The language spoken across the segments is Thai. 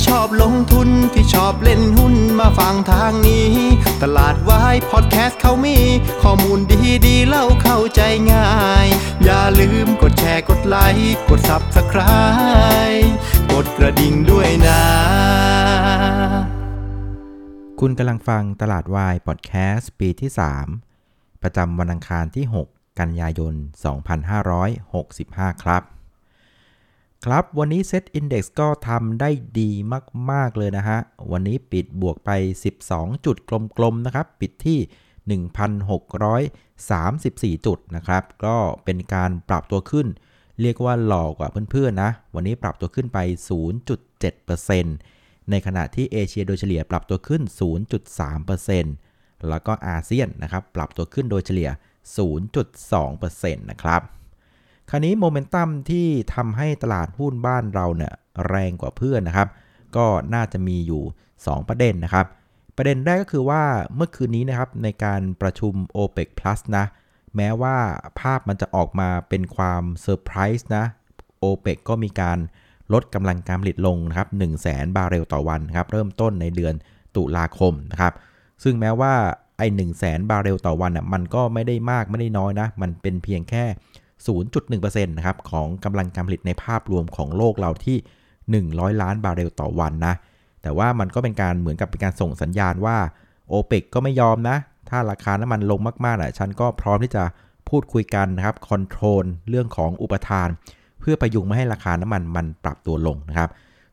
ที่ชอบลงทุนที่ชอบเล่นหุ้นมาฟังทางนี้ ตลาดวายพอดแคสต์เขามี ข้อมูลดีดีเล่าเข้าใจง่าย อย่าลืมกดแชร์กดไลค์กด Subscribe กดกระดิ่งด้วยนะ คุณกำลังฟังตลาดวายพอดแคสต์ปีที่ 3 ประจำวันอังคารที่ 6 กันยายน 2565 ครับ ครับ วันนี้ Set Index ก็ทำได้ดีมาก ๆ เลยนะฮะ วันนี้ปิดบวกไป 12 จุดกลม ๆ นะครับ ปิดที่ 1,634 จุดนะครับ ก็เป็นการปรับตัวขึ้น เรียกว่าหลอกกว่าเพื่อน ๆ นะ วันนี้ปรับตัวขึ้นไป 0.7%ในขณะที่เอเชียโดยเฉลี่ยปรับตัวขึ้น 0.3%แล้วก็อาเซียนนะครับ ปรับตัวขึ้นโดยเฉลี่ย 0.2%นะครับ คราวนี้โมเมนตัมที่ทำให้ตลาดหุ้นบ้านเราเนี่ยแรงกว่าเพื่อนนะครับ ก็น่าจะมีอยู่ 2 ประเด็นนะครับ ประเด็นแรกก็คือว่าเมื่อคืนนี้นะครับในการประชุม OPEC Plus นะ แม้ว่าภาพมันจะออกมาเป็นความเซอร์ไพรส์นะ OPEC ก็มีการลดกำลังการผลิตลงนะครับ1 0 0 0 0แบาร์เรลต่อวันครับ เริ่มต้นในเดือนตุลาคมนะครับ ซึ่งแม้ว่าไอ้1 0 0 0 0บาร์เรลต่อวันอะมันก็ไม่ได้มากไม่ได้น้อยนะ มันเป็นเพียงแค่ 0.1%นะครับของกำลังการผลิตในภาพรวมของโลกเราที่ 100 ล้านบาร์เรลต่อวันนะ แต่ว่ามันก็เป็นการเหมือนกับเป็นการส่งสัญญาณว่าโอเปกก็ไม่ยอมนะ ถ้าราคาน้ำมันลงมากๆอะฉันก็พร้อมที่จะพูดคุยกันนะครับ control เรื่องของอุปทาน เพื่อประยุงไม่ให้ราคาน้ำมันมันปรับตัวลงนะครับ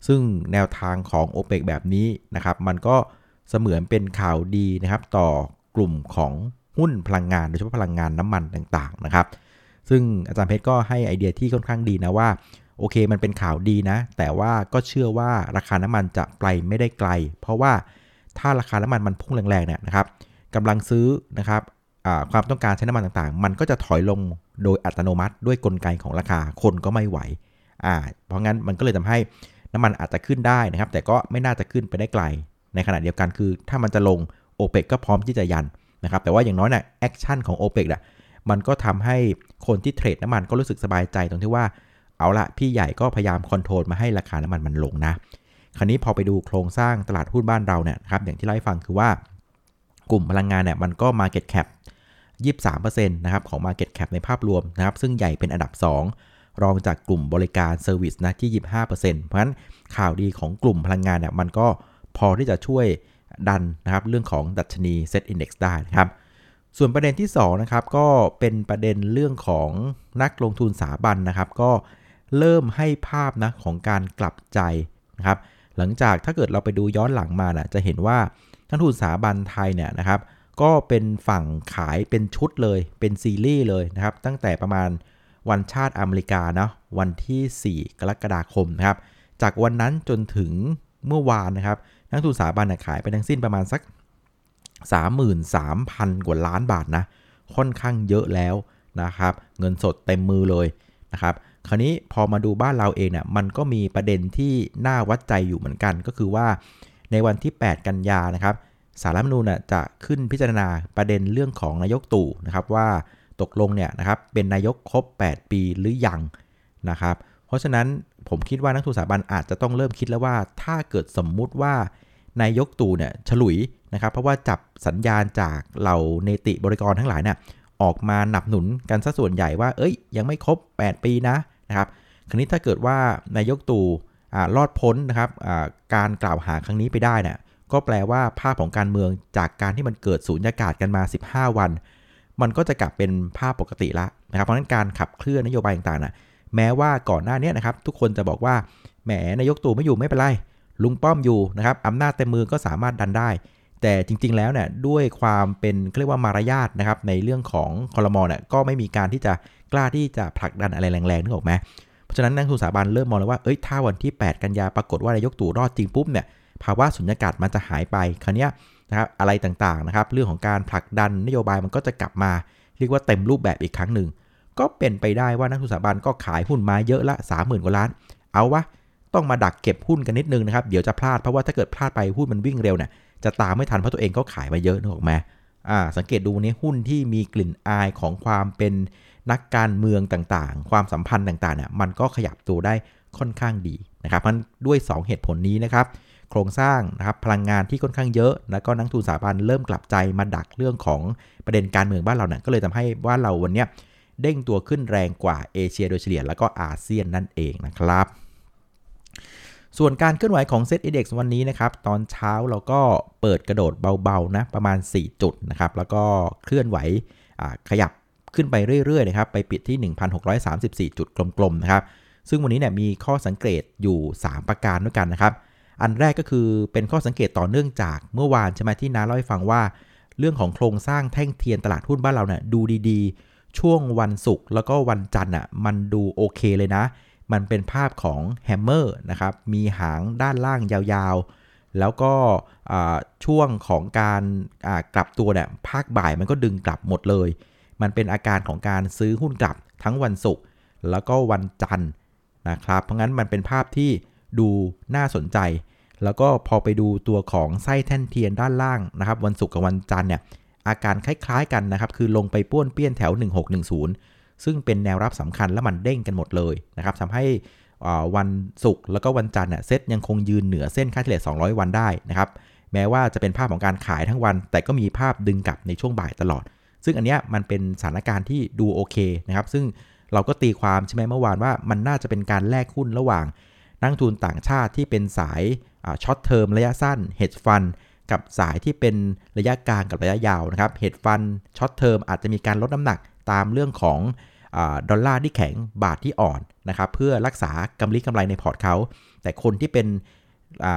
ซึ่งแนวทางของ o p e ปแบบนี้นะครับมันก็เสมือนเป็นข่าวดีนะครับต่อกลุ่มของหุ้นพลังงานโดยเฉพาะพลังงานน้ำมันต่างๆนะครับ ซึ่งอาจารย์เพชรก็ให้ไอเดียที่ค่อนข้างดีนะว่าโอเคมันเป็นข่าวดีนะ แต่ว่าก็เชื่อว่าราคาน้ำมันจะไปไม่ได้ไกล เพราะว่าถ้าราคาน้ำมันมันพุ่งแรงๆเนี่ยนะครับกำลังซื้อนะครับความต้องการใช้น้ำมันต่างๆ มันก็จะถอยลงโดยอัตโนมัติ ด้วยกลไกของราคาคนก็ไม่ไหวอ่าเพราะงั้นมันก็เลยทำให้น้ำมันอาจจะขึ้นได้นะครับ แต่ก็ไม่น่าจะขึ้นไปได้ไกล ในขณะเดียวกันคือ ถ้ามันจะลงโอเปกก็พร้อมที่จะยันนะครับแต่ว่าอย่างน้อยเนี่ย action ของโอเปกอะ มันก็ทำให้คนที่ trade น้ำมันก็รู้สึกสบายใจตรงที่ว่า เอาละพี่ใหญ่ก็พยายาม control มาให้ราคาน้ำมันมันลงนะ คราวนี้พอไปดูโครงสร้างตลาดหุ้นบ้านเราเนี่ยครับอย่างที่เล่าให้ฟังคือว่ากลุ่มพลังงานเนี่ยมันก็ Market Cap 23%นะครับของ Market Cap ในภาพรวมนะครับซึ่งใหญ่เป็นอันดับ 2 รองจากกลุ่มบริการ service นะที่ 25%เพราะฉะนั้นข่าวดีของกลุ่มพลังงานเนี่ยมันก็พอที่จะช่วยดันนะครับเรื่องของดัชนี SET Index ได้นะครับ ส่วนประเด็นที่2นะครับก็เป็นประเด็นเรื่องของนักลงทุนสถาบันนะครับ ก็เริ่มให้ภาพนะของการกลับใจนะครับ หลังจากถ้าเกิดเราไปดูย้อนหลังมานะจะเห็นว่านักลงทุนสถาบันไทยเนี่ยนะครับ ก็เป็นฝั่งขายเป็นชุดเลยเป็นซีรีส์เลยนะครับ ตั้งแต่ประมาณวันชาติอเมริกาเนาะวันที่ 4 กรกฎาคมนะครับ จากวันนั้นจนถึงเมื่อวานนะครับ นักทุนสถาบันขายไปทั้งสิ้นประมาณสัก 33,000 กว่าล้านบาทนะ ค่อนข้างเยอะแล้วนะครับ เงินสดเต็มมือเลยนะครับ คราวนี้พอมาดูบ้านเราเองเนี่ยมันก็มีประเด็นที่น่าวัดใจอยู่เหมือนกัน ก็คือว่าในวันที่ 8 กันยานะครับสารรัฐมนูญจะขึ้นพิจารณาประเด็นเรื่องของนายกตู่นะครับว่าตกลงเนี่ยนะครับเป็นนายกครบ 8 ปีหรือยังนะครับ เพราะฉะนั้นผมคิดว่านักทุนสถาบันอาจจะต้องเริ่มคิดแล้วว่า ถ้าเกิดสมมุติว่านายกตู่เนี่ยฉลุย นะครับ เพราะว่าจับสัญญาณจากเหล่าเนติบริกรทั้งหลายเนี่ยออกมาหนับหนุนกันซะส่วนใหญ่ว่า เอ้ย ยังไม่ครบ 8 ปีนะนะครับ คราวนี้ถ้าเกิดว่านายกตู่รอดพ้นนะครับการกล่าวหาครั้งนี้ไปได้เนี่ยก็แปลว่าภาพของการเมืองจากการที่มันเกิดสูญญากาศกันมา 15 วัน มันก็จะกลับเป็นภาพปกติละนะครับ เพราะฉะนั้นการขับเคลื่อนนโยบายต่างๆนะแม้ว่าก่อนหน้านี้นะครับ ทุกคนจะบอกว่าแหมนายกตู่ไม่อยู่ไม่เป็นไรลุงป้อมอยู่นะครับอำนาจเต็มมือก็สามารถดันได้ แต่จริง ๆ แล้วเนี่ยด้วยความเป็นเรียกว่ามารยาทนะครับในเรื่องของคอรมอเนี่ยก็ไม่มีการที่จะกล้าที่จะผลักดันอะไรแรงๆนึกออกไหมเพราะฉะนั้นนักทุนสถาบันเริ่มมองแล้วว่าเอ้ยถ้าวันที่ 8 กันยาปรากฏว่านายกตู่รอดจริงปุ๊บเนี่ยภาวะสุญญากาศมันจะหายไปคราวนี้นะครับอะไรต่างๆนะครับเรื่องของการผลักดันนโยบายมันก็จะกลับมา เรียกว่าเต็มรูปแบบอีกครั้งหนึ่งก็เป็นไปได้ว่านักทุนสถาบันก็ขายหุ้นมาเยอะละ 30,000กว่าล้าน เอาวะต้องมาดักเก็บหุ้นกันนิดนึงนะครับ เดี๋ยวจะพลาดเพราะว่าถ้าเกิดพลาดไปหุ้นมันวิ่งเร็วเนี่ย จะตามไม่ทันเพราะตัวเองก็ขายมาเยอะนึกออกไหมอ่าสังเกตดูนี้หุ้นที่มีกลิ่นอายของความเป็นนักการเมืองต่างๆ ความสัมพันธ์ต่างๆเนี่ยมันก็ขยับตัวได้ค่อนข้างดีนะครับมันด้วย 2 เหตุผลนี้นะครับ โครงสร้างนะครับพลังงานที่ค่อนข้างเยอะ แล้วก็นักทุนสถาบันเริ่มกลับใจมาดักเรื่องของประเด็นการเมืองบ้านเราเนี่ยก็เลยทำให้บ้านเราวันนี้เด้งตัวขึ้นแรงกว่าเอเชียโดยเฉลี่ยแล้วก็อาเซียนนั่นเองนะครับ ส่วนการเคลื่อนไหวของเซตอินดี x วันนี้นะครับ ตอนเช้าเราก็เปิดกระโดดเบาๆนะประมาณ 4 จุดนะครับ แล้วก็เคลื่อนไหวขยับขึ้นไปเรื่อยๆนะครับ ไปปิดที่ 1,634 จุดกลมๆนะครับ ซึ่งวันนี้เนี่ยมีข้อสังเกตอยู่ 3 ประการด้วยกันนะครับ อันแรกก็คือเป็นข้อสังเกตต่อเนื่องจากเมื่อวานใช่ไหมที่น้าเล่าให้ฟังว่า เรื่องของโครงสร้างแท่งเทียนตลาดหุ้นบ้านเราเนี่ยดูดีๆ ช่วงวันศุกร์แล้วก็วันจันทร์อะมันดูโอเคเลยนะ มันเป็นภาพของ hammer นะครับ มีหางด้านล่างยาวๆ แล้วก็ช่วงของการกลับตัวเนี่ยภาคบ่ายมันก็ดึงกลับหมดเลย มันเป็นอาการของการซื้อหุ้นกลับทั้งวันศุกร์แล้วก็วันจันทร์นะครับ เพราะงั้นมันเป็นภาพที่ดูน่าสนใจ แล้วก็พอไปดูตัวของไส้แท่งเทียนด้านล่างนะครับ วันศุกร์กับวันจันทร์เนี่ยอาการคล้ายๆกันนะครับ คือลงไปป้วนเปี้ยนแถว 1610 ซึ่งเป็นแนวรับสำคัญและมันเด้งกันหมดเลยนะครับทำให้วันศุกร์แล้วก็วันจันทร์เซตยังคงยืนเหนือเส้นค่าเฉลี่ย 200 วันได้นะครับแม้ว่าจะเป็นภาพของการขายทั้งวัน แต่ก็มีภาพดึงกลับในช่วงบ่ายตลอด ซึ่งอันนี้มันเป็นสถานการณ์ที่ดูโอเคนะครับซึ่งเราก็ตีความใช่ไหมเมื่อวานว่ามันน่าจะเป็นการแลกหุ้นระหว่าง นักลงทุนต่างชาติที่เป็นสาย short term ระยะสั้น hedge fund กับสายที่เป็นระยะกลางกับระยะยาวนะครับ hedge fund short term อาจจะมีการลดน้ำหนัก ตามเรื่องของดอลลาร์ที่แข็งบาทที่อ่อนนะครับเพื่อรักษากำไรกำไรใน port เขา แต่คนที่เป็น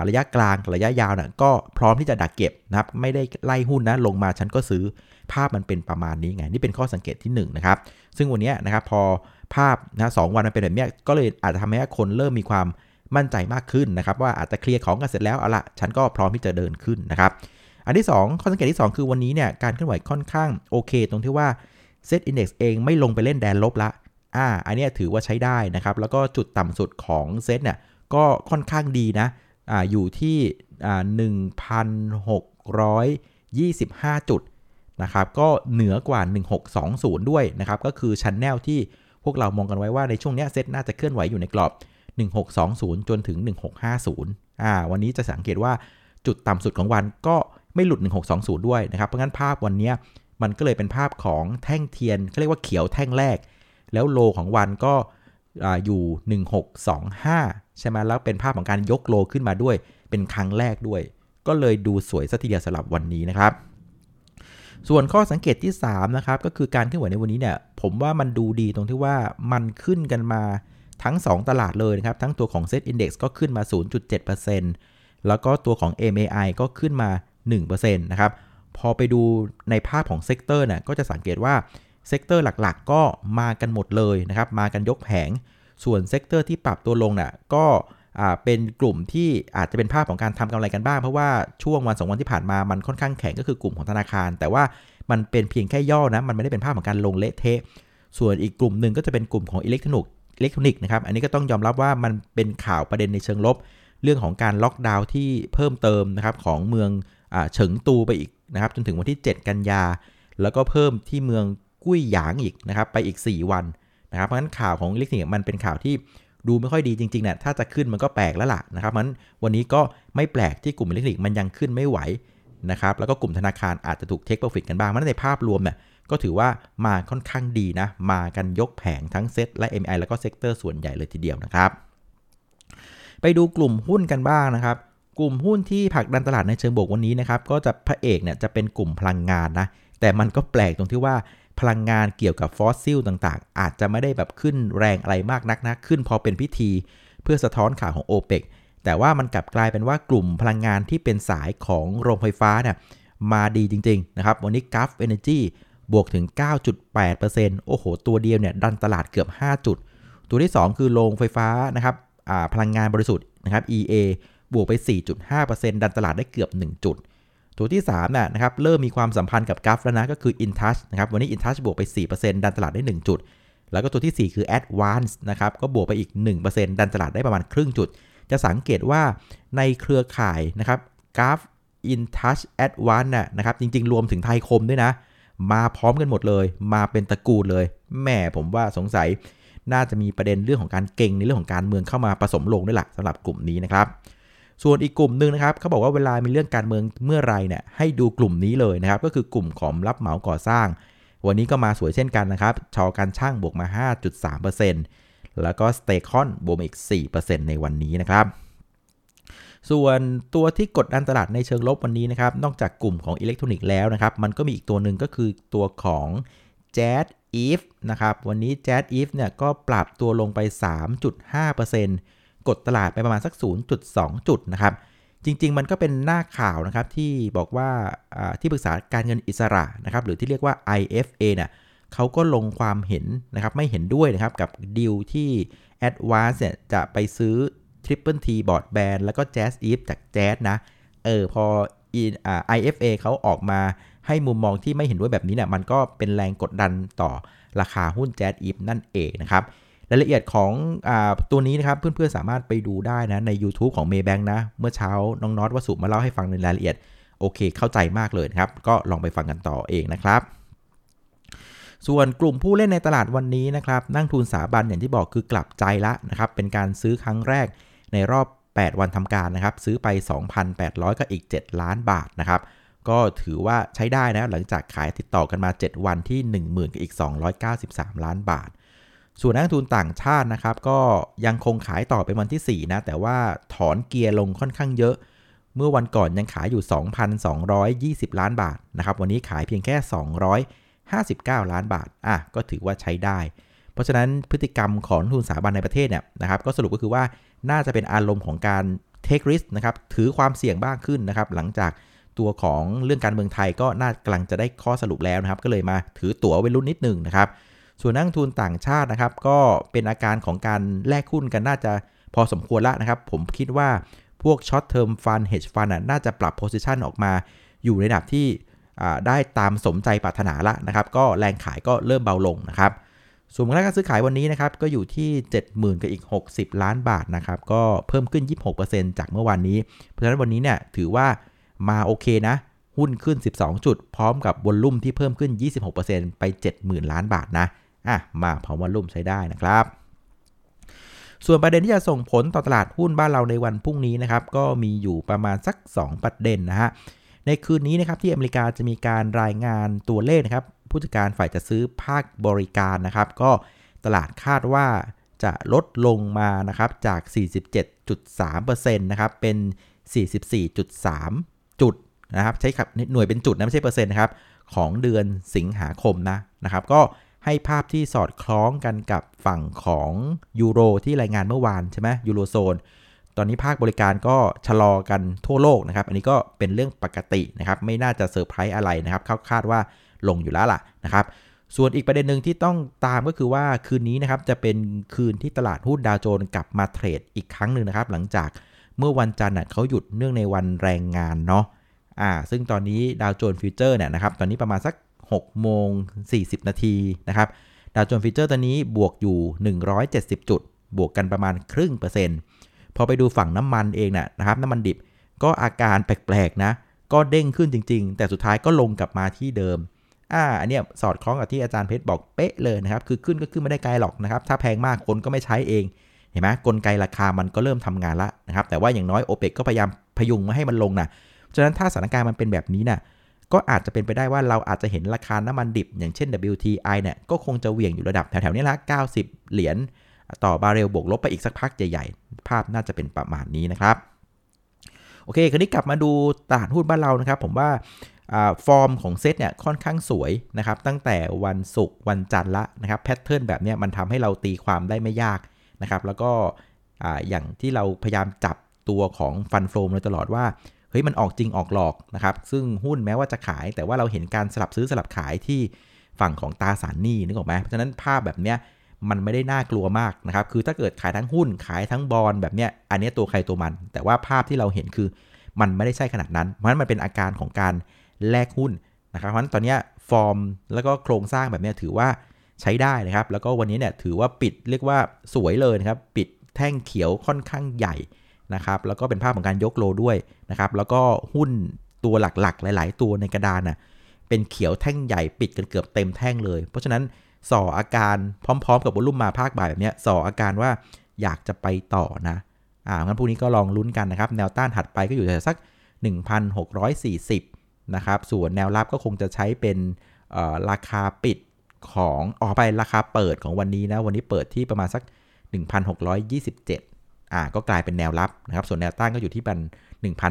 ระยะกลางระยะยาวน่ะก็พร้อมที่จะดักเก็บนะครับไม่ได้ไล่หุ้นนะลงมาฉันก็ซื้อภาพมันเป็นประมาณนี้ไง นี่เป็นข้อสังเกตที่1นะครับซึ่งวันนี้นะครับพอภาพนะ 2 วันมันเป็นแบบนี้ก็เลยอาจจะทำให้คนเริ่มมีความมั่นใจมากขึ้นนะครับว่าอาจจะ clear ของกันเสร็จแล้วเอาละฉันก็พร้อมที่จะเดินขึ้นนะครับอันที่ 2 ข้อสังเกตที่ 2 คือวันนี้เนี่ยการเคลื่อนไหวค่อนข้างโอเค ตรงที่ว่า เซตอินดี x เองไม่ลงไปเล่นแดนลบละอ่าอันนี้ถือว่าใช้ได้นะครับ แล้วก็จุดต่ำสุดของเซตเนี่ยก็ค่อนข้างดีนะอ่าอยู่ที่อ่า1,625 จุดนะครับก็เหนือกว่า 1620 ด้วยนะครับ ก็คือ channel ที่พวกเรามองกันไว้ว่าในช่วงนี้เซตน่าจะเคลื่อนไหวอยู่ในกรอบ 1620 จนถึง 1650อ่าวันนี้จะสังเกตว่าจุดต่ำสุดของวันก็ไม่หลุด 1620 ด้วยนะครับ เพราะงั้นภาพวันนี้ มันก็เลยเป็นภาพของแท่งเทียนเขาเรียกว่าเขียวแท่งแรก แล้วโลของวันก็อยู่ 1625 ใช่ไหมแล้วเป็นภาพของการยกโลขึ้นมาด้วย เป็นครั้งแรกด้วย ก็เลยดูสวยสัทีเดียวสำหรับวันนี้นะครับ ส่วนข้อสังเกตที่ 3 นะครับ ก็คือการเคลื่อนไหวในวันนี้เนี่ย ผมว่ามันดูดีตรงที่ว่ามันขึ้นกันมาทั้ง 2 ตลาดเลยนะครับ ทั้งตัวของ SET Index ก็ขึ้นมา 0.7%แล้วก็ตัวของ mai ก็ขึ้นมา 1%นะครับ พอไปดูในภาพของ sector เนี่ยก็จะสังเกตว่า sector หลักๆ ก็มากันหมดเลยนะครับ มากันยกแผง ส่วน sector ที่ปรับตัวลงน่ะก็เป็นกลุ่มที่อาจจะเป็นภาพของการทำกำไรกันบ้าง เพราะว่าช่วงวันสองวันที่ผ่านมามันค่อนข้างแข็งก็คือกลุ่มของธนาคาร แต่ว่ามันเป็นเพียงแค่ย่อนะมันไม่ได้เป็นภาพของการลงเละเทะส่วนอีกกลุ่มหนึ่งก็จะเป็นกลุ่มของอิเล็กทรอนิกส์อิเล็กทรอนิกส์นะครับอันนี้ก็ต้องยอมรับว่ามันเป็นข่าวประเด็นในเชิงลบ เรื่องของการล็อกดาวน์ที่เพิ่มเติมนะครับของเมืองเฉิงตูไปอีก นะครับจนถึงวันที่ 7 กันยา แล้วก็เพิ่มที่เมืองกุ้ยหยางอีกนะครับไปอีก 4 วันนะครับเพราะฉะนั้นข่าวของอิเล็กทรอนิกส์มันเป็นข่าวที่ดูไม่ค่อยดีจริงๆนะถ้าจะขึ้นมันก็แปลกแล้วล่ะนะครับเพราะฉะนั้นวันนี้ก็ไม่แปลกที่กลุ่มอิเล็กทรอนิกส์มันยังขึ้นไม่ไหวนะครับแล้วก็กลุ่มธนาคารอาจจะถูก take profit กันบ้างมันในภาพรวมเนี่ยก็ถือว่ามาค่อนข้างดีนะ มากันยกแผงทั้งเซตและ MI แล้วก็ sector ส่วนใหญ่เลยทีเดียวนะครับ ไปดูกลุ่มหุ้นกันบ้างนะครับ กลุ่มหุ้นที่ผลักดันตลาดในเชิงบวกวันนี้นะครับก็จะพระเอกเนี่ยจะเป็นกลุ่มพลังงานนะแต่มันก็แปลกตรงที่ว่าพลังงานเกี่ยวกับฟอสซิลต่างๆ อาจจะไม่ได้แบบขึ้นแรงอะไรมากนักนะขึ้นพอเป็นพิธี เพื่อสะท้อนข่าวของ o p e ปแต่ว่ามันกลับกลายเป็นว่ากลุ่มพลังงานที่เป็นสายของโรงไฟฟ้าเนี่ยมาดีจริงๆนะครับวันนี้ g u f Energy บวกถึง 9.8%โอ้โห ตัวเดียวเนี่ยดันตลาดเกือบ 5 จุด ตัวที่ 2 คือโรงไฟฟ้านะครับพลังงานบริสุทธิ์นะครับ EA บวกไป 4.5%ดันตลาดได้เกือบ 1 จุด ตัวที่3น่ะนะครับเริ่มมีความสัมพันธ์กับกราฟแล้วนะก็คือ InTouch นะครับวันนี้ InTouch บวกไป 4%ดันตลาดได้ 1 จุด แล้วก็ตัวที่ 4 คือ Advance นะครับก็บวกไปอีก 1%ดันตลาดได้ประมาณครึ่งจุด จะสังเกตว่าในเครือข่ายนะครับกราฟ InTouch Advance น่ะนะครับจริงๆ รวมถึงไทยคมด้วยนะ มาพร้อมกันหมดเลย มาเป็นตระกูลเลยแม่ผมว่าสงสัยน่าจะมีประเด็นเรื่องของการเก่งในเรื่องของการเมืองเข้ามาผสมลงด้วยหละสำหรับกลุ่มนี้นะครับ ส่วนอีกกลุ่มหนึ่งนะครับเขาบอกว่าเวลามีเรื่องการเมืองเมื่อไรเนี่ยให้ดูกลุ่มนี้เลยนะครับ ก็คือกลุ่มของรับเหมาก่อสร้าง วันนี้ก็มาสวยเช่นกันนะครับ ช.การช่างบวกมา 5.3%แล้วก็สเตคอนบวกอีก 4%ในวันนี้นะครับ ส่วนตัวที่กดดันตลาดในเชิงลบวันนี้นะครับ นอกจากกลุ่มของอิเล็กทรอนิกส์แล้วนะครับ มันก็มีอีกตัวหนึ่งก็คือตัวของ JASIF นะครับ วันนี้ JASIF เนี่ยก็ปรับตัวลงไป 3.5% กดตลาดไปประมาณสัก 0.2 จุดนะครับ จริง ๆ มันก็เป็นหน้าข่าวนะครับที่บอกว่าที่ปรึกษาการเงินอิสระนะครับหรือที่เรียกว่า IFA เนี่ยเขาก็ลงความเห็นนะครับไม่เห็นด้วยนะครับกับดีลที่ Advance เนี่ยจะไปซื้อ Triple T Broadband แล้วก็ Jazz Eve จาก Jazz นะเออพอ IFA เขาออกมาให้มุมมองที่ไม่เห็นด้วยแบบนี้เนี่ยมันก็เป็นแรงกดดันต่อราคาหุ้น Jazz Eve นั่นเองนะครับ รายละเอียดของอตัวนี้นะครับ เพื่อนๆสามารถไปดูได้นะ ใน YouTube ของ Maybank นะ เมื่อเช้าน้องน็อตวสุมาเล่าให้ฟังในรายละเอียด โอเค เข้าใจมากเลยครับ ก็ลองไปฟังกันต่อเองนะครับส่วนกลุ่มผู้เล่นในตลาดวันนี้นะครับนั่งทุนสถาบันอย่างที่บอกคือกลับใจละนะครับ เป็นการซื้อครั้งแรกในรอบ 8 วันทำการนะครับ ซื้อไป 2,800ก็อีก 7 ล้านบาทนะครับ ก็ถือว่าใช้ได้นะหลังจากขายติดต่อกันมา 7 วันที่ 10,000กับอีก 293 ล้านบาท ส่วนนักทุนต่างชาตินะครับ ก็ยังคงขายต่อเป็นวันที่ 4 นะ แต่ว่าถอนเกียร์ลงค่อนข้างเยอะ เมื่อวันก่อนยังขายอยู่ 2,220 ล้านบาทนะครับ วันนี้ขายเพียงแค่ 259 ล้านบาท อะ ก็ถือว่าใช้ได้ เพราะฉะนั้นพฤติกรรมของทุนสถาบันในประเทศเนี่ยนะครับ ก็สรุปก็คือว่าน่าจะเป็นอารมณ์ของการเทคริสนะครับ ถือความเสี่ยงบ้างขึ้นนะครับ หลังจากตัวของเรื่องการเมืองไทยก็น่ากำลังจะได้ข้อสรุปแล้วนะครับ ก็เลยมาถือตั๋วไว้รุ่นนิดหนึ่งนะครับ ส่วนนักลงทุนต่างชาตินะครับ ก็เป็นอาการของการแลกหุ้นกันน่าจะพอสมควรแล้วนะครับ ผมคิดว่าพวก short term fund hedge fund น่าจะปรับ position ออกมา อยู่ในระดับที่ได้ตามสมใจปรารถนาละนะครับ ก็แรงขายก็เริ่มเบาลงนะครับส่วนมูลค่าการซื้อขายวันนี้นะครับก็อยู่ที่ 70,000กับอีก 60 ล้านบาทนะครับก็เพิ่มขึ้น 26%จากเมื่อวานนี้ เพราะฉะนั้นวันนี้เนี่ยถือว่ามาโอเคนะ หุ้นขึ้น 12 จุด พร้อมกับ volume ที่เพิ่มขึ้น 26%ไป 70,000 ล้านบาทนะ อะมาพร้อวอลลุ่มใช้ได้นะครับ ส่วนประเด็นที่จะส่งผลต่อตลาดหุ้นบ้านเราในวันพรุ่งนี้นะครับ ก็มีอยู่ประมาณสัก 2 ประเด็นนะฮะในคืนนี้นะครับที่อเมริกาจะมีการรายงานตัวเลขนะครับ ผู้จัดการฝ่ายจะซื้อภาคบริการนะครับ ก็ตลาดคาดว่าจะลดลงมานะครับจาก 47.3%นะครับเป็น 44.3 จุดนะครับ ใช้หน่วยเป็นจุดนะไม่ใช่เปอร์เซ็นต์นะครับ ของเดือนสิงหาคมนะนะครับ ก็ ให้ภาพที่สอดคล้องกันกับฝั่งของยูโรที่รายงานเมื่อวานใช่ไหมยูโรโซน ตอนนี้ภาคบริการก็ชะลอกันทั่วโลกนะครับ อันนี้ก็เป็นเรื่องปกตินะครับ ไม่น่าจะเซอร์ไพรส์อะไรนะครับคาดว่าลงอยู่แล้วล่ะนะครับ ส่วนอีกประเด็นหนึ่งที่ต้องตามก็คือว่าคืนนี้นะครับจะเป็นคืนที่ตลาดหุ้นดาวโจนส์กลับมาเทรดอีกครั้งหนึ่งนะครับ หลังจากเมื่อวันจันทร์เขาหยุดเนื่องในวันแรงงานเนาะอ่าซึ่งตอนนี้ดาวโจนส์ฟิวเจอร์เนี่ยนะครับตอนนี้ประมาณสัก 6โมง40 นาทีนะครับดาวโจนส์ฟิวเจอร์ตอนนี้บวกอยู่ 170 จุด บวกกันประมาณครึ่งเปอร์เซ็นต์พอไปดูฝั่งน้ำมันเองนะนะครับน้ำมันดิบก็อาการแปลกๆนะ ก็เด้งขึ้นจริง ๆ แต่สุดท้ายก็ลงกลับมาที่เดิมอ่าอันเนี้ยสอดคล้องกับที่อาจารย์เพชรบอกเป๊ะเลยนะครับ คือขึ้นก็ขึ้นไม่ได้ไกลหรอกนะครับ ถ้าแพงมากคนก็ไม่ใช้เอง เห็นไหมกลไกราคามันก็เริ่มทำงานละนะครับ แต่ว่าอย่างน้อยโอเปกก็พยายามพยุงไม่ให้มันลงนะฉะนั้นถ้าสถานการณ์มันเป็นแบบนี้นะ่ะ ก็อาจจะเป็นไปได้ว่าเราอาจจะเห็นราคาน้ำมันดิบ อย่างเช่น WTI เนี่ยก็คงจะเหวี่ยงอยู่ระดับแถวๆนี้ละ 90 เหรียญต่อบาร์เรลบวกลบไปอีกสักพักใหญ่ๆ ภาพน่าจะเป็นประมาณนี้นะครับ โอเค คราวนี้กลับมาดูตลาดหุ้นบ้านเรานะครับ ผมว่าฟอร์มของเซตเนี่ยค่อนข้างสวยนะครับ ตั้งแต่วันศุกร์วันจันทร์ละนะครับแพทเทิร์นแบบนี้มันทำให้เราตีความได้ไม่ยากนะครับ แล้วก็อย่างที่เราพยายามจับตัวของฟันโฟมเลยตลอดว่า เฮ้ยมันออกจริงออกหลอกนะครับซึ่งหุ้นแม้ว่าจะขาย แต่ว่าเราเห็นการสลับซื้อสลับขายที่ฝั่งของตาสารหนี้นึกออกไหมเพราะฉะนั้นภาพแบบเนี้ยมันไม่ได้น่ากลัวมากนะครับ คือถ้าเกิดขายทั้งหุ้นขายทั้งบอลแบบเนี้ย อันนี้ตัวใครตัวมัน แต่ว่าภาพที่เราเห็นคือมันไม่ได้ใช่ขนาดนั้น เพราะฉะนั้นมันเป็นอาการของการแลกหุ้นนะครับ เพราะฉะนั้นตอนนี้ฟอร์มแล้วก็โครงสร้างแบบนี้ถือว่าใช้ได้นะครับ แล้วก็วันนี้เนี่ยถือว่าปิดเรียกว่าสวยเลยนะครับ ปิดแท่งเขียวค่อนข้างใหญ่ นะครับแล้วก็เป็นภาพของการยกโลด้วยนะครับแล้วก็หุ้นตัวหลักๆ หลาย ๆ ตัวในกระดานน่ะเป็นเขียวแท่งใหญ่ปิดกันเกือบเต็มแท่งเลย เพราะฉะนั้นส่ออาการพร้อม ๆ กับวอลุ่มมาภาคบ่ายแบบเนี้ยส่ออาการว่าอยากจะไปต่อนะอ่างั้นพวกนี้ก็ลองลุ้นกันนะครับ แนวต้านถัดไปก็อยู่แถวสัก 1,640 นะครับ ส่วนแนวรับก็คงจะใช้เป็นราคาปิดของออกไปราคาเปิดของวันนี้นะ วันนี้เปิดที่ประมาณสัก 1,627 อ่าก็กลายเป็นแนวรับนะครับ ส่วนแนวต้านก็อยู่ที่บัน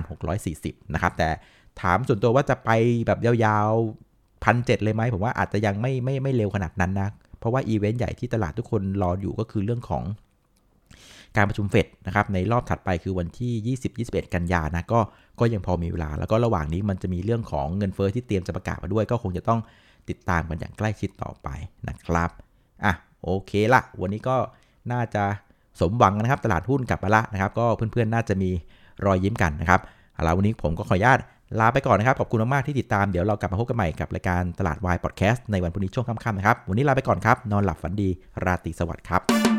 1,640 นะครับ แต่ถามส่วนตัวว่าจะไปแบบยาวๆพันเเลยไหมผมว่าอาจจะยังไม่ไม่ไม่เร็วขนาดนั้นนะ เพราะว่าอีเวนต์ใหญ่ที่ตลาดทุกคนรออยู่ก็คือเรื่องของการประชุมเฟดนะครับในรอบถัดไปคือวันที่ 20-21 กันยานะก็ก็ยังพอมีเวลา แล้วก็ระหว่างนี้มันจะมีเรื่องของเงินเฟอ้อที่เตรียมจะประกาศมาด้วย ก็คงจะต้องติดตามกันอย่างใกล้ชิดต่อไปนะครับอะโอเคละวันนี้ก็น่าจะ สมหวังนะครับ ตลาดหุ้นกลับมาละนะครับ ก็เพื่อนๆน่าจะมีรอยยิ้มกันนะครับเอาละวันนี้ผมก็ขออนุญาตลาไปก่อนนะครับ ขอบคุณมากๆที่ติดตาม เดี๋ยวเรากลับมาพบกันใหม่กับรายการตลาดวายพอดแคสต์ในวันพรุ่งนี้ช่วงค่ำๆนะครับ วันนี้ลาไปก่อนครับ นอนหลับฝันดี ราตรีสวัสดิ์ครับ